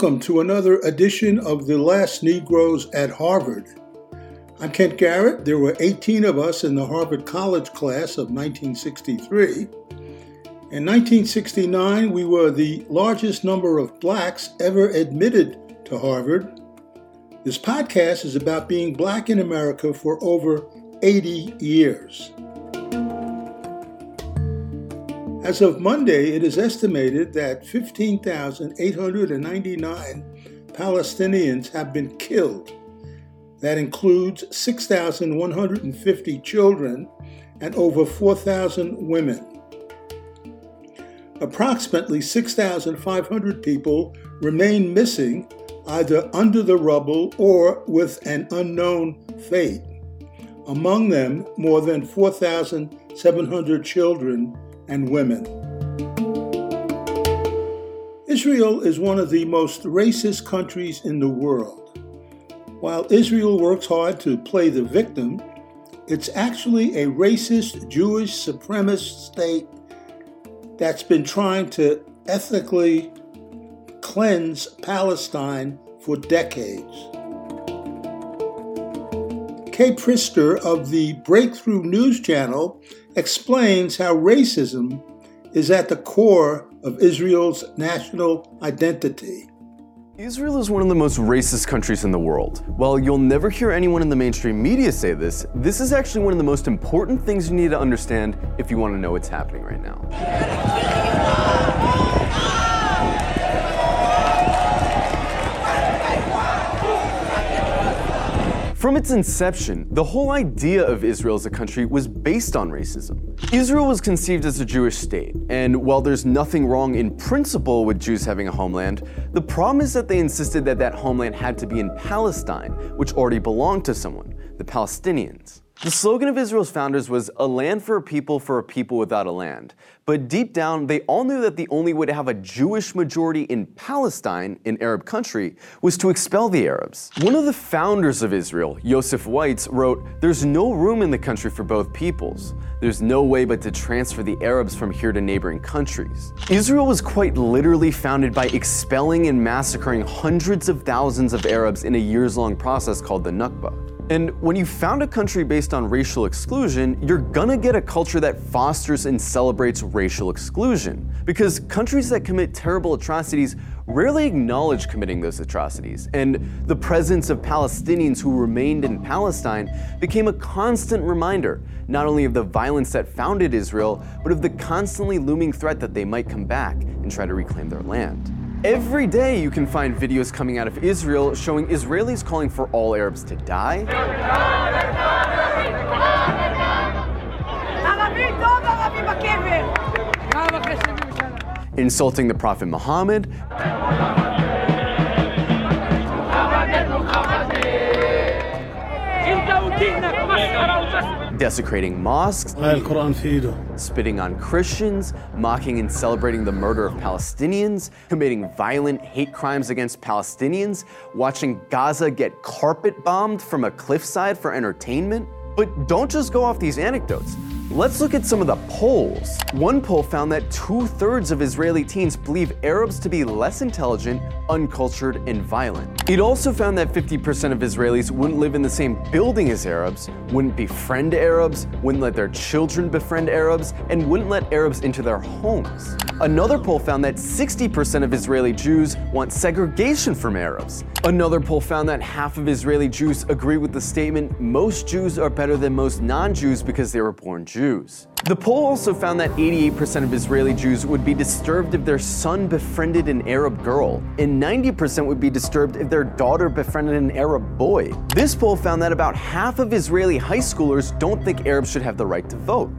Welcome to another edition of The Last Negroes at Harvard. I'm Kent Garrett. There were 18 of us in the Harvard College class of 1963. In 1969, we were the largest number of blacks ever admitted to Harvard. This podcast is about being black in America for over 80 years. As of Monday, it is estimated that 15,899 Palestinians have been killed. That includes 6,150 children and over 4,000 women. Approximately 6,500 people remain missing either under the rubble or with an unknown fate. Among them, more than 4,700 children and women. Israel is one of the most racist countries in the world. While Israel works hard to play the victim, it's actually a racist Jewish supremacist state that's been trying to ethically cleanse Palestine for decades. Kei Pritsker of the Breakthrough News Channel explains how racism is at the core of Israel's national identity. Israel is one of the most racist countries in the world. While you'll never hear anyone in the mainstream media say this, this is actually one of the most important things you need to understand if you want to know what's happening right now. From its inception, the whole idea of Israel as a country was based on racism. Israel was conceived as a Jewish state, and while there's nothing wrong in principle with Jews having a homeland, the problem is that they insisted that that homeland had to be in Palestine, which already belonged to someone, the Palestinians. The slogan of Israel's founders was a land for a people for a people without a land. But deep down, they all knew that the only way to have a Jewish majority in Palestine, an Arab country, was to expel the Arabs. One of the founders of Israel, Yosef Weitz, wrote, There's no room in the country for both peoples. There's no way but to transfer the Arabs from here to neighboring countries. Israel was quite literally founded by expelling and massacring hundreds of thousands of Arabs in a years long process called the Nakba. And when you found a country based on racial exclusion, you're gonna get a culture that fosters and celebrates racial exclusion. Because countries that commit terrible atrocities rarely acknowledge committing those atrocities. And the presence of Palestinians who remained in Palestine became a constant reminder, not only of the violence that founded Israel, but of the constantly looming threat that they might come back and try to reclaim their land. Every day you can find videos coming out of Israel showing Israelis calling for all Arabs to die. Insulting the Prophet Muhammad. Desecrating mosques, spitting on Christians, mocking and celebrating the murder of Palestinians, committing violent hate crimes against Palestinians, watching Gaza get carpet bombed from a cliffside for entertainment. But don't just go off these anecdotes. Let's look at some of the polls. One poll found that two thirds of Israeli teens believe Arabs to be less intelligent, uncultured, and violent. It also found that 50% of Israelis wouldn't live in the same building as Arabs, wouldn't befriend Arabs, wouldn't let their children befriend Arabs, and wouldn't let Arabs into their homes. Another poll found that 60% of Israeli Jews want segregation from Arabs. Another poll found that half of Israeli Jews agree with the statement most Jews are better than most non Jews because they were born Jews. The poll also found that 88% of Israeli Jews would be disturbed if their son befriended an Arab girl, and 90% would be disturbed if their daughter befriended an Arab boy. This poll found that about half of Israeli high schoolers don't think Arabs should have the right to vote.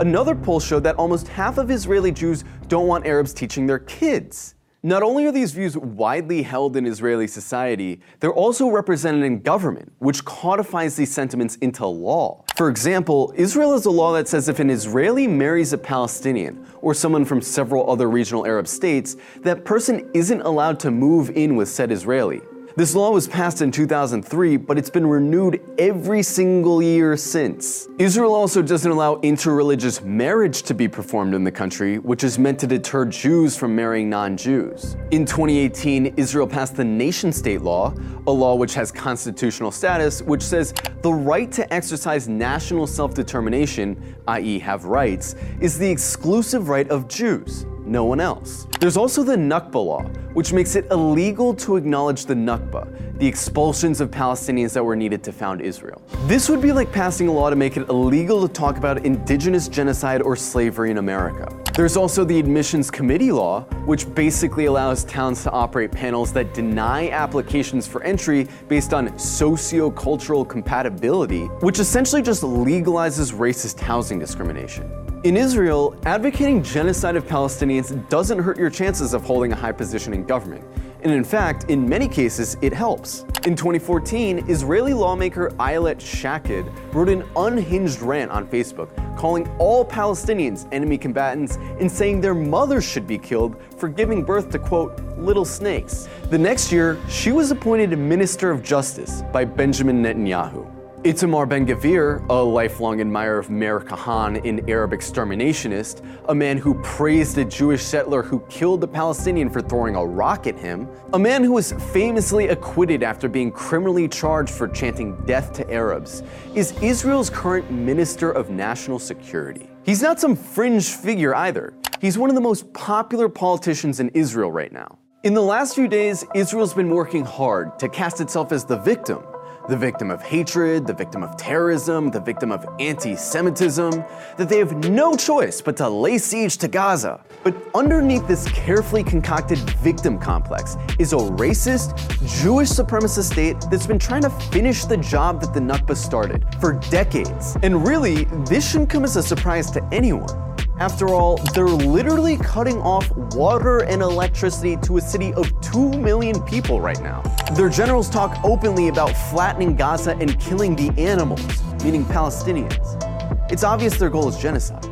Another poll showed that almost half of Israeli Jews don't want Arabs teaching their kids. Not only are these views widely held in Israeli society, they're also represented in government, which codifies these sentiments into law. For example, Israel has a law that says if an Israeli marries a Palestinian, or someone from several other regional Arab states, that person isn't allowed to move in with said Israeli. This law was passed in 2003, but it's been renewed every single year since. Israel also doesn't allow interreligious marriage to be performed in the country, which is meant to deter Jews from marrying non Jews. In 2018, Israel passed the nation state law, a law which has constitutional status, which says the right to exercise national self determination, i.e., have rights, is the exclusive right of Jews no one else. There's also the Nakba law, which makes it illegal to acknowledge the Nakba, the expulsions of Palestinians that were needed to found Israel. This would be like passing a law to make it illegal to talk about indigenous genocide or slavery in America. There's also the Admissions Committee law, which basically allows towns to operate panels that deny applications for entry based on socio-cultural compatibility, which essentially just legalizes racist housing discrimination. In Israel, advocating genocide of Palestinians doesn't hurt your chances of holding a high position in government. And in fact, in many cases, it helps. In 2014, Israeli lawmaker Ayelet Shaked wrote an unhinged rant on Facebook calling all Palestinians enemy combatants and saying their mothers should be killed for giving birth to, quote, little snakes. The next year, she was appointed Minister of Justice by Benjamin Netanyahu. Itamar Ben Gvir, a lifelong admirer of Meir Kahane, an Arab exterminationist, a man who praised a Jewish settler who killed a Palestinian for throwing a rock at him, a man who was famously acquitted after being criminally charged for chanting death to Arabs, is Israel's current Minister of National Security. He's not some fringe figure either. He's one of the most popular politicians in Israel right now. In the last few days, Israel's been working hard to cast itself as the victim the victim of hatred, the victim of terrorism, the victim of anti Semitism, that they have no choice but to lay siege to Gaza. But underneath this carefully concocted victim complex is a racist, Jewish supremacist state that's been trying to finish the job that the Nakba started for decades. And really, this shouldn't come as a surprise to anyone. After all, they're literally cutting off water and electricity to a city of 2 million people right now. Their generals talk openly about flattening Gaza and killing the animals, meaning Palestinians. It's obvious their goal is genocide.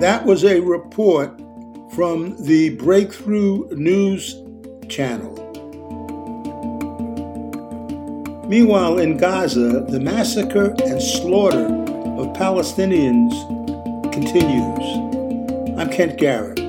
That was a report from the Breakthrough News channel. Meanwhile, in Gaza, the massacre and slaughter of Palestinians continues. I'm Kent Garrett.